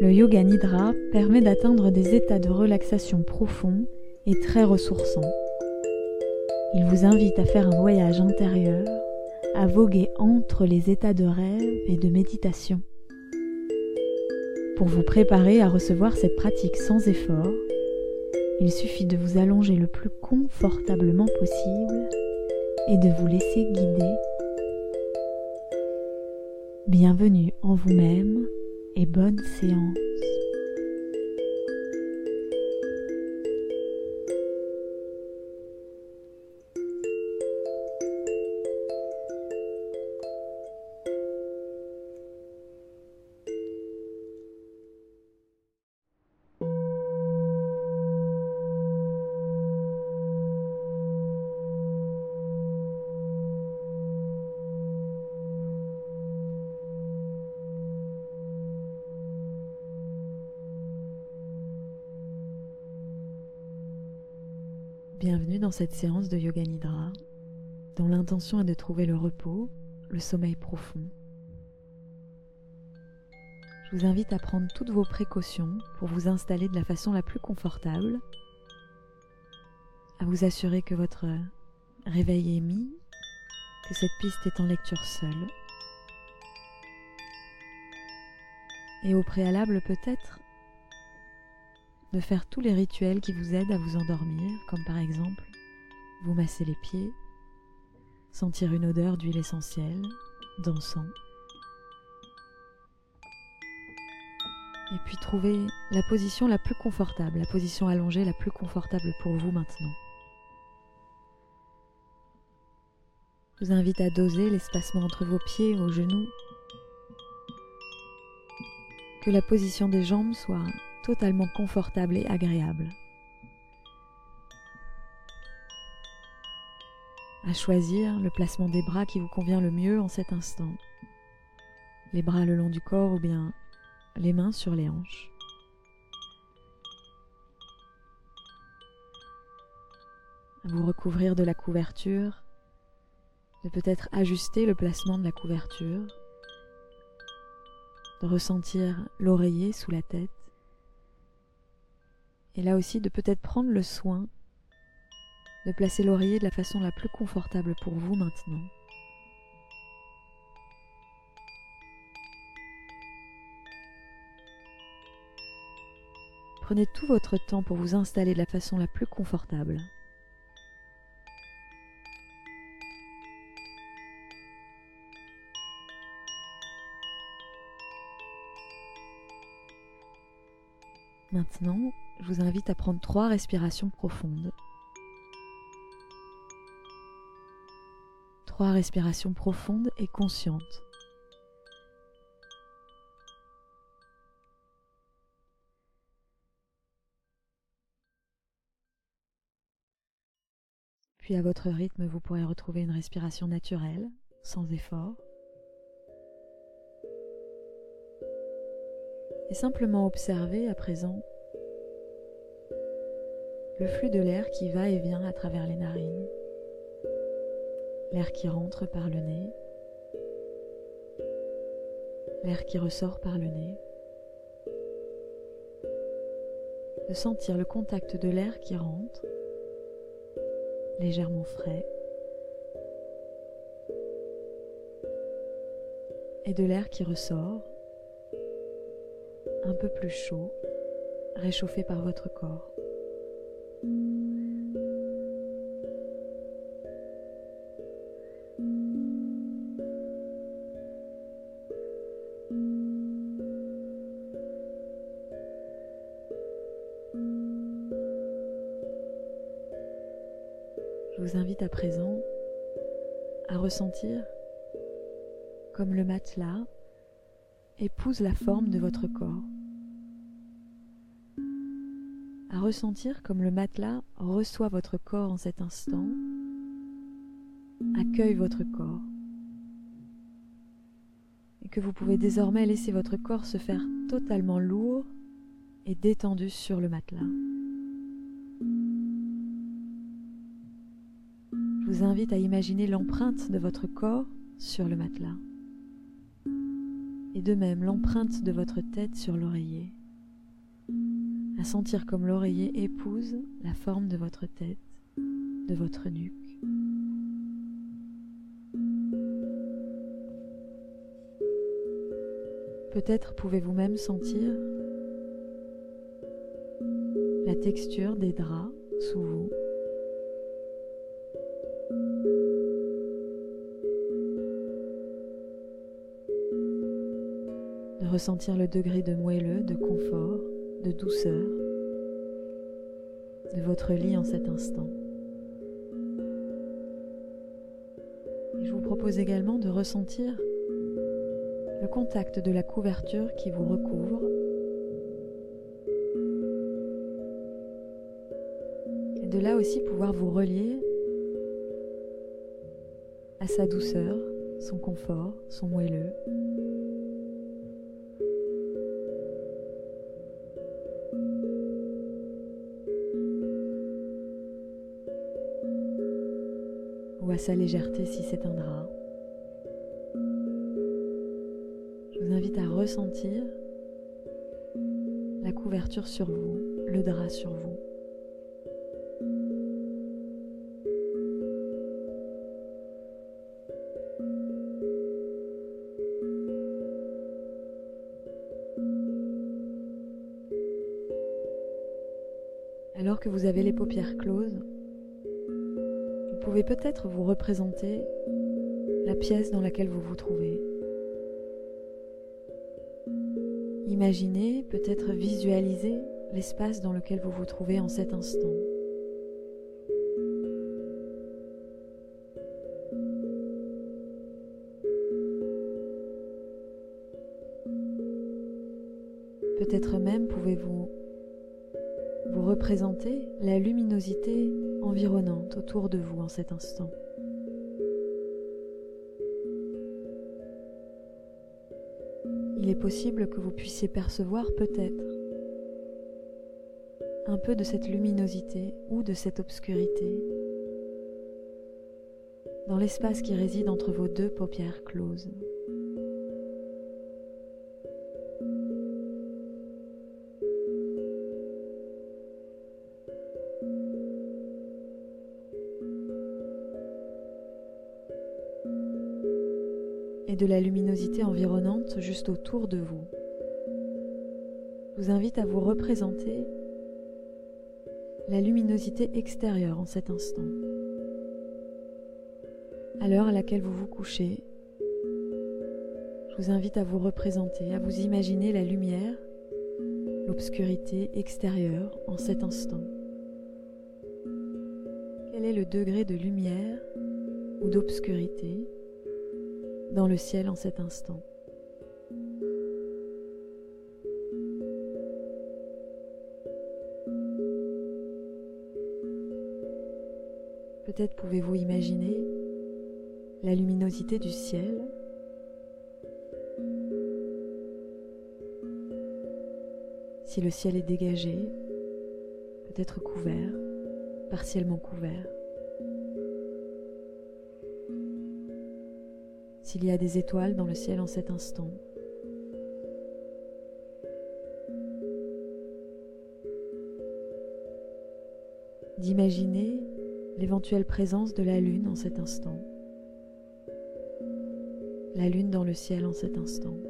Le yoga nidra permet d'atteindre des états de relaxation profonds et très ressourçants. Il vous invite à faire un voyage intérieur, à voguer entre les états de rêve et de méditation. Pour vous préparer à recevoir cette pratique sans effort, il suffit de vous allonger le plus confortablement possible et de vous laisser guider. Bienvenue en vous-même et bonne séance. Bienvenue dans cette séance de Yoga Nidra, dont l'intention est de trouver le repos, le sommeil profond. Je vous invite à prendre toutes vos précautions pour vous installer de la façon la plus confortable, à vous assurer que votre réveil est mis, que cette piste est en lecture seule, et au préalable peut-être de faire tous les rituels qui vous aident à vous endormir, comme par exemple vous masser les pieds, sentir une odeur d'huile essentielle, d'encens, et puis trouver la position la plus confortable, la position allongée la plus confortable pour vous maintenant. Je vous invite à doser l'espacement entre vos pieds et vos genoux, que la position des jambes soit totalement confortable et agréable. À choisir le placement des bras qui vous convient le mieux en cet instant. Les bras le long du corps ou bien les mains sur les hanches. À vous recouvrir de la couverture, de peut-être ajuster le placement de la couverture, de ressentir l'oreiller sous la tête, et là aussi de peut-être prendre le soin de placer l'oreiller de la façon la plus confortable pour vous maintenant. Prenez tout votre temps pour vous installer de la façon la plus confortable. Maintenant, je vous invite à prendre trois respirations profondes. Trois respirations profondes et conscientes. Puis à votre rythme, vous pourrez retrouver une respiration naturelle, sans effort. Et simplement observer à présent le flux de l'air qui va et vient à travers les narines, l'air qui rentre par le nez, l'air qui ressort par le nez, de sentir le contact de l'air qui rentre, légèrement frais, et de l'air qui ressort, un peu plus chaud, réchauffé par votre corps. Je vous invite à présent à ressentir comme le matelas épouse la forme de votre corps ressentir comme le matelas reçoit votre corps en cet instant, accueille votre corps, et que vous pouvez désormais laisser votre corps se faire totalement lourd et détendu sur le matelas. Je vous invite à imaginer l'empreinte de votre corps sur le matelas et de même l'empreinte de votre tête sur l'oreiller, à sentir comme l'oreiller épouse la forme de votre tête, de votre nuque. Peut-être pouvez-vous même sentir la texture des draps sous vous. De ressentir le degré de moelleux, de confort, de douceur de votre lit en cet instant. Je vous propose également de ressentir le contact de la couverture qui vous recouvre et de là aussi pouvoir vous relier à sa douceur, son confort, son moelleux. Sa légèreté si c'est un drap. invite à ressentir la couverture sur vous, le drap sur vous. Alors que vous avez les paupières closes, vous pouvez peut-être vous représenter la pièce dans laquelle vous vous trouvez. Imaginez, peut-être visualisez l'espace dans lequel vous vous trouvez en cet instant. Peut-être même pouvez-vous vous représenter la luminosité environnante autour de vous en cet instant. il est possible que vous puissiez percevoir peut-être un peu de cette luminosité ou de cette obscurité dans l'espace qui réside entre vos deux paupières closes. De la luminosité environnante juste autour de vous. Je vous invite à vous représenter la luminosité extérieure en cet instant. À l'heure à laquelle vous vous couchez, je vous invite à vous représenter, à vous imaginer la lumière, l'obscurité extérieure en cet instant. Quel est le degré de lumière ou d'obscurité dans le ciel en cet instant. Peut-être pouvez-vous imaginer la luminosité du ciel Si le ciel est dégagé, peut-être couvert, partiellement couvert. S'il y a des étoiles dans le ciel en cet instant. D'imaginer l'éventuelle présence de la lune en cet instant. La lune dans le ciel en cet instant.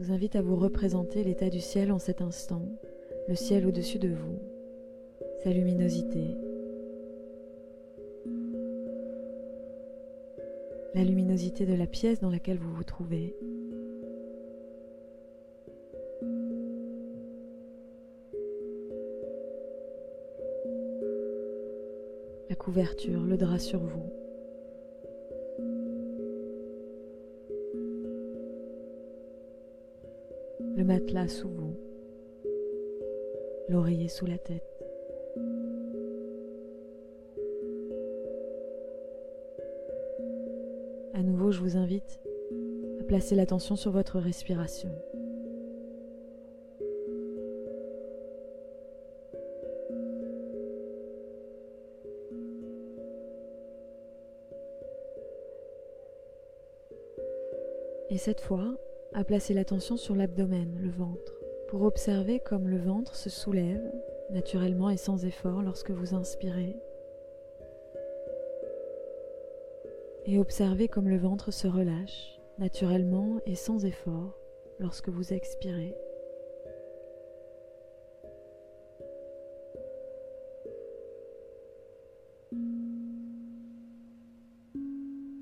Vous invite à vous représenter l'état du ciel en cet instant, le ciel au-dessus de vous, sa luminosité. La luminosité de la pièce dans laquelle vous vous trouvez. La couverture, le drap sur vous. matelas sous vous, l'oreiller sous la tête. À nouveau, je vous invite à placer l'attention sur votre respiration. Et cette fois, à placer l'attention sur l'abdomen, le ventre, pour observer comme le ventre se soulève naturellement et sans effort lorsque vous inspirez. Et observez comme le ventre se relâche naturellement et sans effort lorsque vous expirez.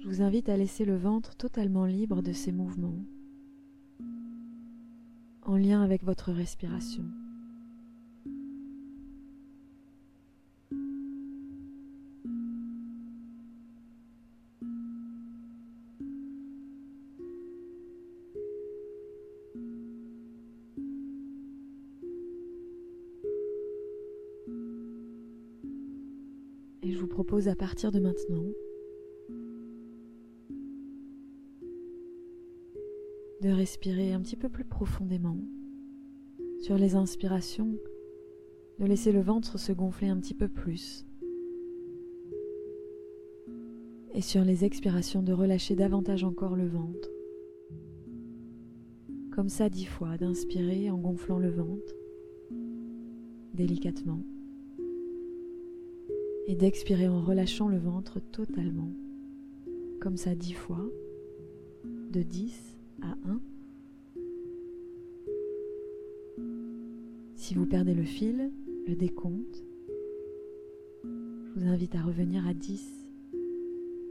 Je vous invite à laisser le ventre totalement libre de ses mouvements, en lien avec votre respiration. Et je vous propose à partir de maintenant respirer un petit peu plus profondément. Sur les inspirations, de laisser le ventre se gonfler un petit peu plus. Et sur les expirations, de relâcher davantage encore le ventre. Comme ça dix fois, d'inspirer en gonflant le ventre délicatement et d'expirer en relâchant le ventre totalement, comme ça dix fois, de 10 à 1. Si vous perdez le fil, le décompte, je vous invite à revenir à 10,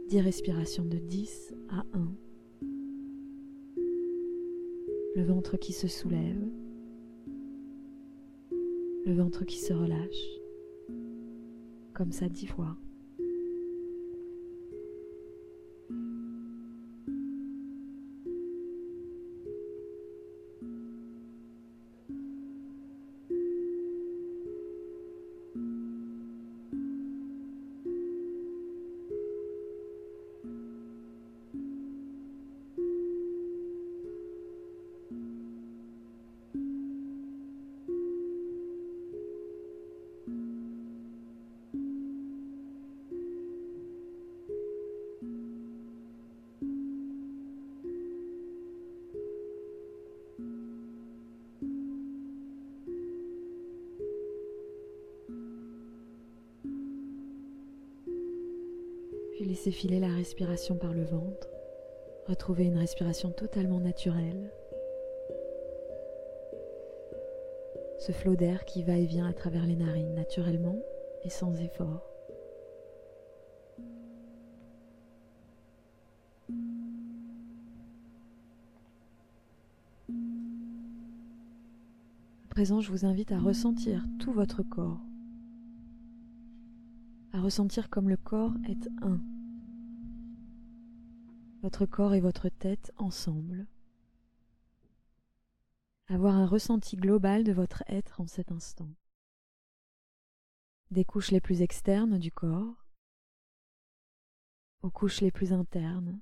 10 respirations de 10 à 1. Le ventre qui se soulève, le ventre qui se relâche comme ça dix fois. Laissez filer la respiration par le ventre. Retrouvez une respiration totalement naturelle. Ce flot d'air qui va et vient à travers les narines naturellement et sans effort. À présent, je vous invite à ressentir tout votre corps à ressentir comme le corps est un. Votre corps et votre tête ensemble. Avoir un ressenti global de votre être en cet instant. Des couches les plus externes du corps aux couches les plus internes.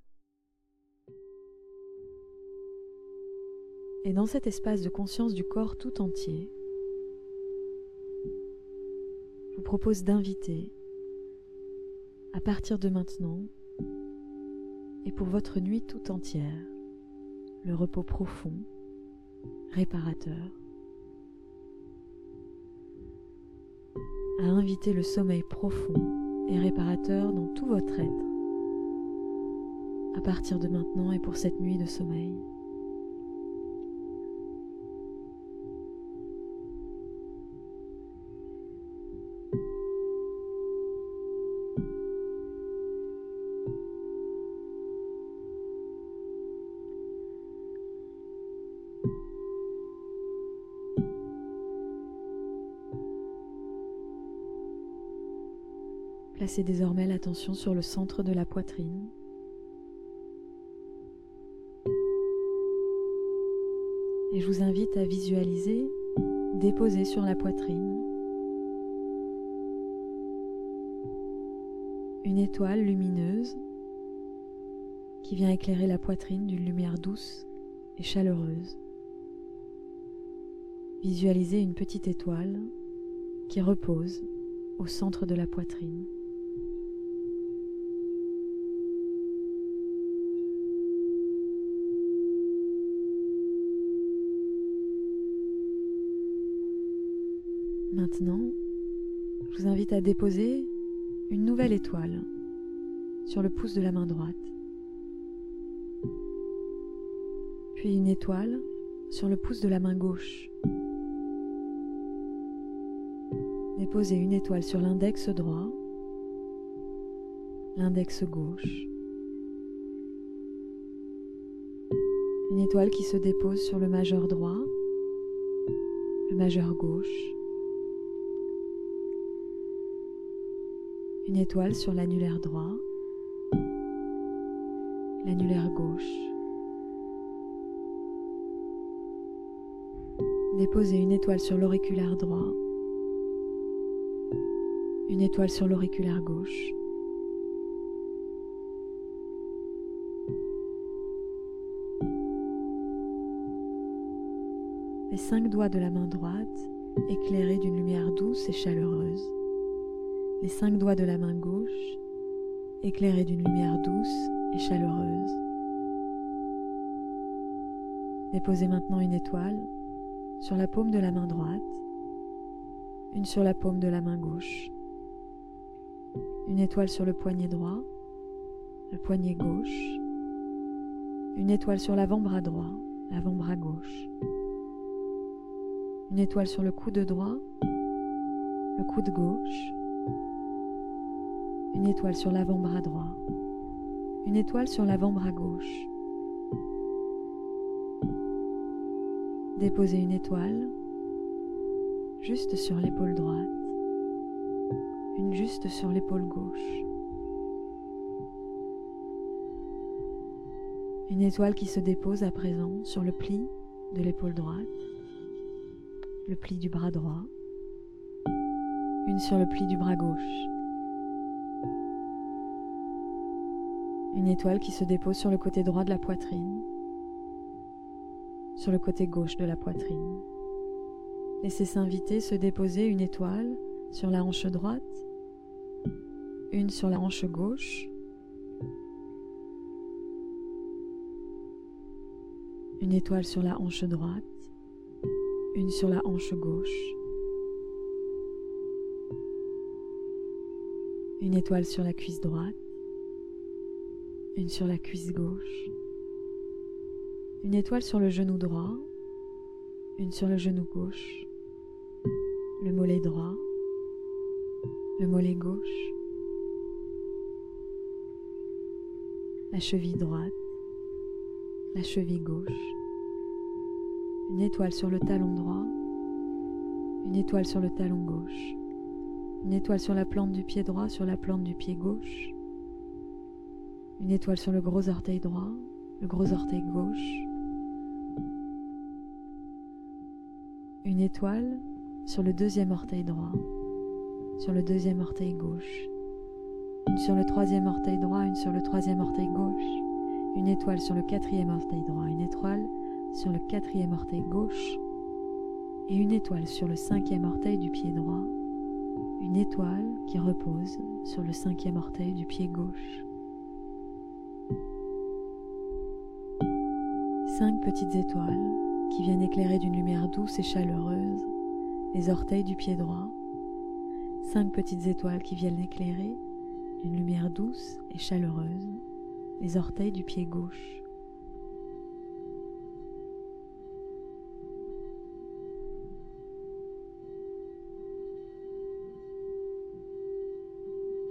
Et dans cet espace de conscience du corps tout entier, je vous propose d'inviter à partir de maintenant et pour votre nuit tout entière, le repos profond, réparateur, à inviter le sommeil profond et réparateur dans tout votre être, à partir de maintenant et pour cette nuit de sommeil. Désormais l'attention sur le centre de la poitrine. Et je vous invite à visualiser déposer sur la poitrine une étoile lumineuse qui vient éclairer la poitrine d'une lumière douce et chaleureuse. Visualisez une petite étoile qui repose au centre de la poitrine. Maintenant, je vous invite à déposer une nouvelle étoile sur le pouce de la main droite, puis une étoile sur le pouce de la main gauche. Déposez une étoile sur l'index droit, l'index gauche, une étoile qui se dépose sur le majeur droit, le majeur gauche, une étoile sur l'annulaire droit, l'annulaire gauche. Déposez une étoile sur l'auriculaire droit, une étoile sur l'auriculaire gauche. Les cinq doigts de la main droite éclairés d'une lumière douce et chaleureuse. Les cinq doigts de la main gauche éclairés d'une lumière douce et chaleureuse. Déposez maintenant une étoile sur la paume de la main droite, une sur la paume de la main gauche une étoile sur le poignet droit, le poignet gauche, une étoile sur l'avant-bras droit, l'avant-bras gauche, une étoile sur le coude droit, le coude gauche, une étoile sur l'avant-bras droit, une étoile sur l'avant-bras gauche. Déposez une étoile juste sur l'épaule droite une juste sur l'épaule gauche. Une étoile qui se dépose à présent sur le pli de l'épaule droite, le pli du bras droit, une sur le pli du bras gauche. Une étoile qui se dépose sur le côté droit de la poitrine, sur le côté gauche de la poitrine. Laissez s'inviter se déposer une étoile sur la hanche droite, une sur la hanche gauche, une étoile sur la hanche droite, une sur la hanche gauche, une étoile sur la cuisse droite, une sur la cuisse gauche, une étoile sur le genou droit, une sur le genou gauche, le mollet droit, le mollet gauche, la cheville droite, la cheville gauche, une étoile sur le talon droit, une étoile sur le talon gauche, une étoile sur la plante du pied droit, sur la plante du pied gauche, une étoile sur le gros orteil droit, le gros orteil gauche, une étoile sur le deuxième orteil droit, sur le deuxième orteil gauche, une sur le troisième orteil droit, une sur le troisième orteil gauche, une étoile sur le quatrième orteil droit, une étoile sur le quatrième orteil gauche, et une étoile sur le cinquième orteil du pied droit, une étoile qui repose sur le cinquième orteil du pied gauche. Cinq petites étoiles qui viennent éclairer d'une lumière douce et chaleureuse les orteils du pied droit, cinq petites étoiles qui viennent éclairer d'une lumière douce et chaleureuse les orteils du pied gauche.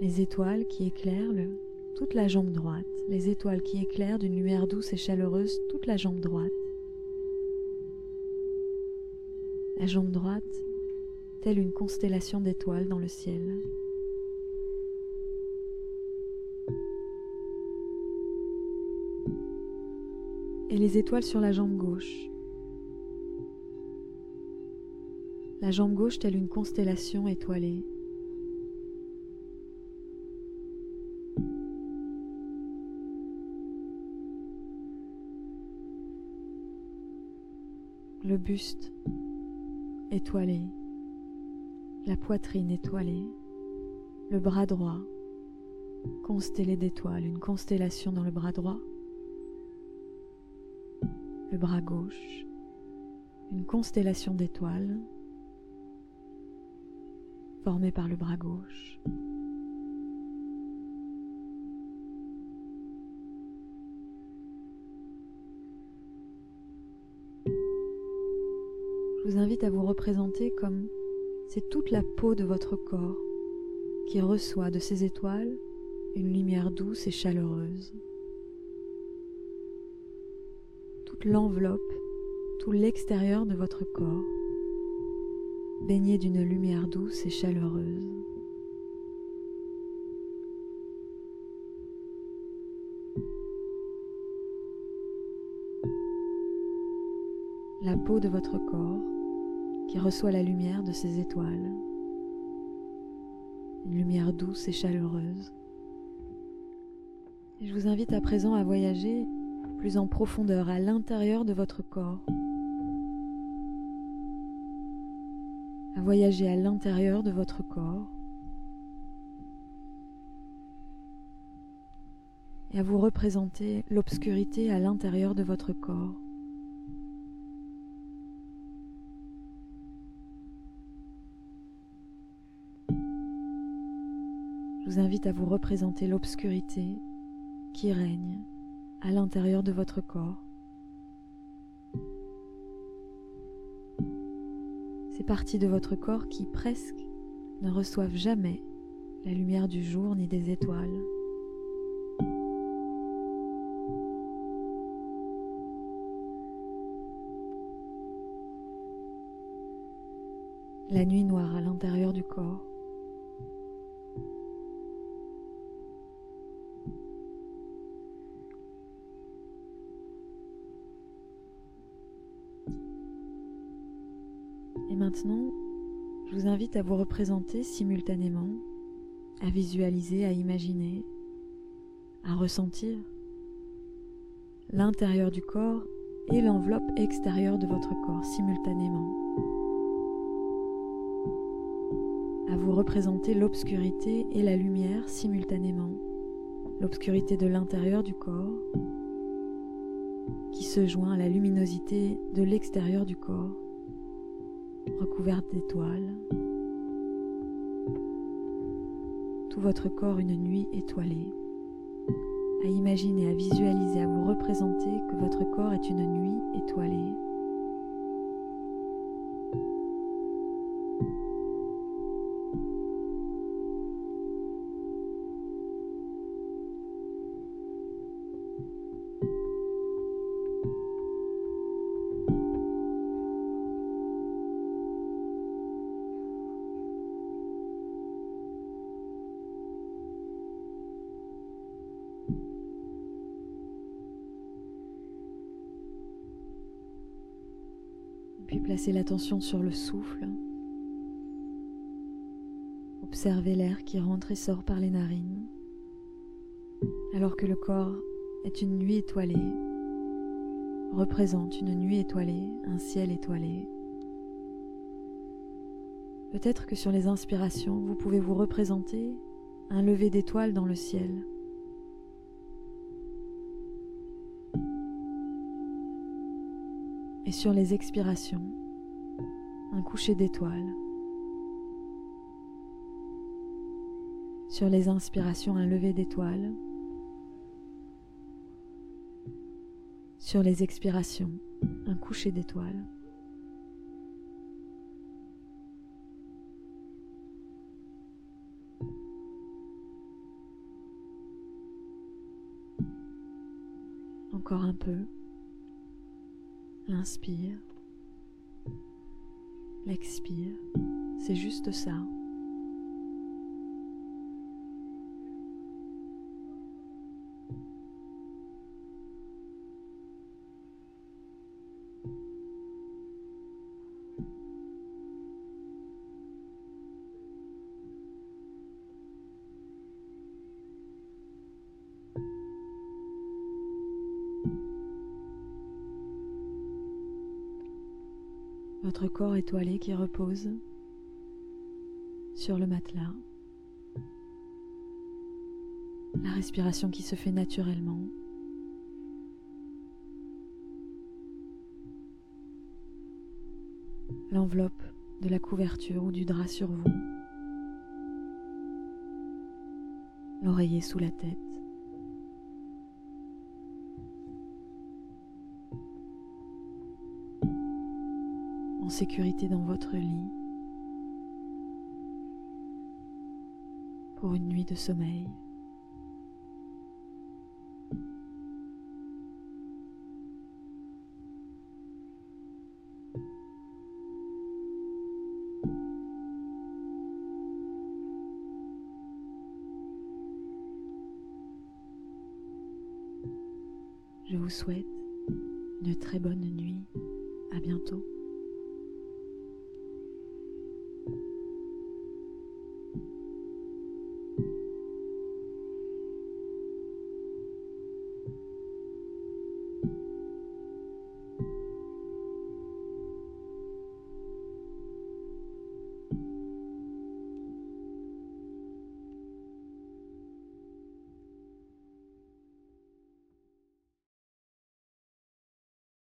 Les étoiles qui éclairent toute la jambe droite, les étoiles qui éclairent d'une lumière douce et chaleureuse toute la jambe droite. La jambe droite telle une constellation d'étoiles dans le ciel. Et les étoiles sur la jambe gauche. La jambe gauche telle une constellation étoilée. Le buste étoilé la poitrine étoilée, le bras droit constellé d'étoiles, une constellation dans le bras droit, le bras gauche, une constellation d'étoiles, formé par le bras gauche. Vous invite à vous représenter comme c'est toute la peau de votre corps qui reçoit de ces étoiles une lumière douce et chaleureuse. Toute l'enveloppe, tout l'extérieur de votre corps baigné d'une lumière douce et chaleureuse. La peau de votre corps qui reçoit la lumière de ces étoiles, une lumière douce et chaleureuse. je vous invite à présent à voyager plus en profondeur à l'intérieur de votre corps à voyager à l'intérieur de votre corps et à vous représenter l'obscurité à l'intérieur de votre corps. Je vous invite à vous représenter l'obscurité qui règne à l'intérieur de votre corps. ces parties de votre corps qui presque ne reçoivent jamais la lumière du jour ni des étoiles. La nuit noire à l'intérieur du corps. Maintenant, je vous invite à vous représenter simultanément, à visualiser, à imaginer, à ressentir l'intérieur du corps et l'enveloppe extérieure de votre corps simultanément. À vous représenter l'obscurité et la lumière simultanément. L'obscurité de l'intérieur du corps qui se joint à la luminosité de l'extérieur du corps recouverte d'étoiles. Tout votre corps une nuit étoilée. À imaginer, à visualiser, à vous représenter que votre corps est une nuit étoilée. Placez l'attention sur le souffle. Observez l'air qui rentre et sort par les narines, alors que le corps est une nuit étoilée, représente une nuit étoilée, un ciel étoilé. Peut-être que sur les inspirations, vous pouvez vous représenter un lever d'étoiles dans le ciel. et sur les expirations, un coucher d'étoiles. Sur les inspirations, un lever d'étoiles. Sur les expirations, un coucher d'étoiles. Encore un peu. L'inspire, l'expire, c'est juste ça. votre corps étoilé qui repose sur le matelas, la respiration qui se fait naturellement. l'enveloppe de la couverture ou du drap sur vous, l'oreiller sous la tête. Sécurité dans votre lit pour une nuit de sommeil. Je vous souhaite une très bonne nuit. À bientôt.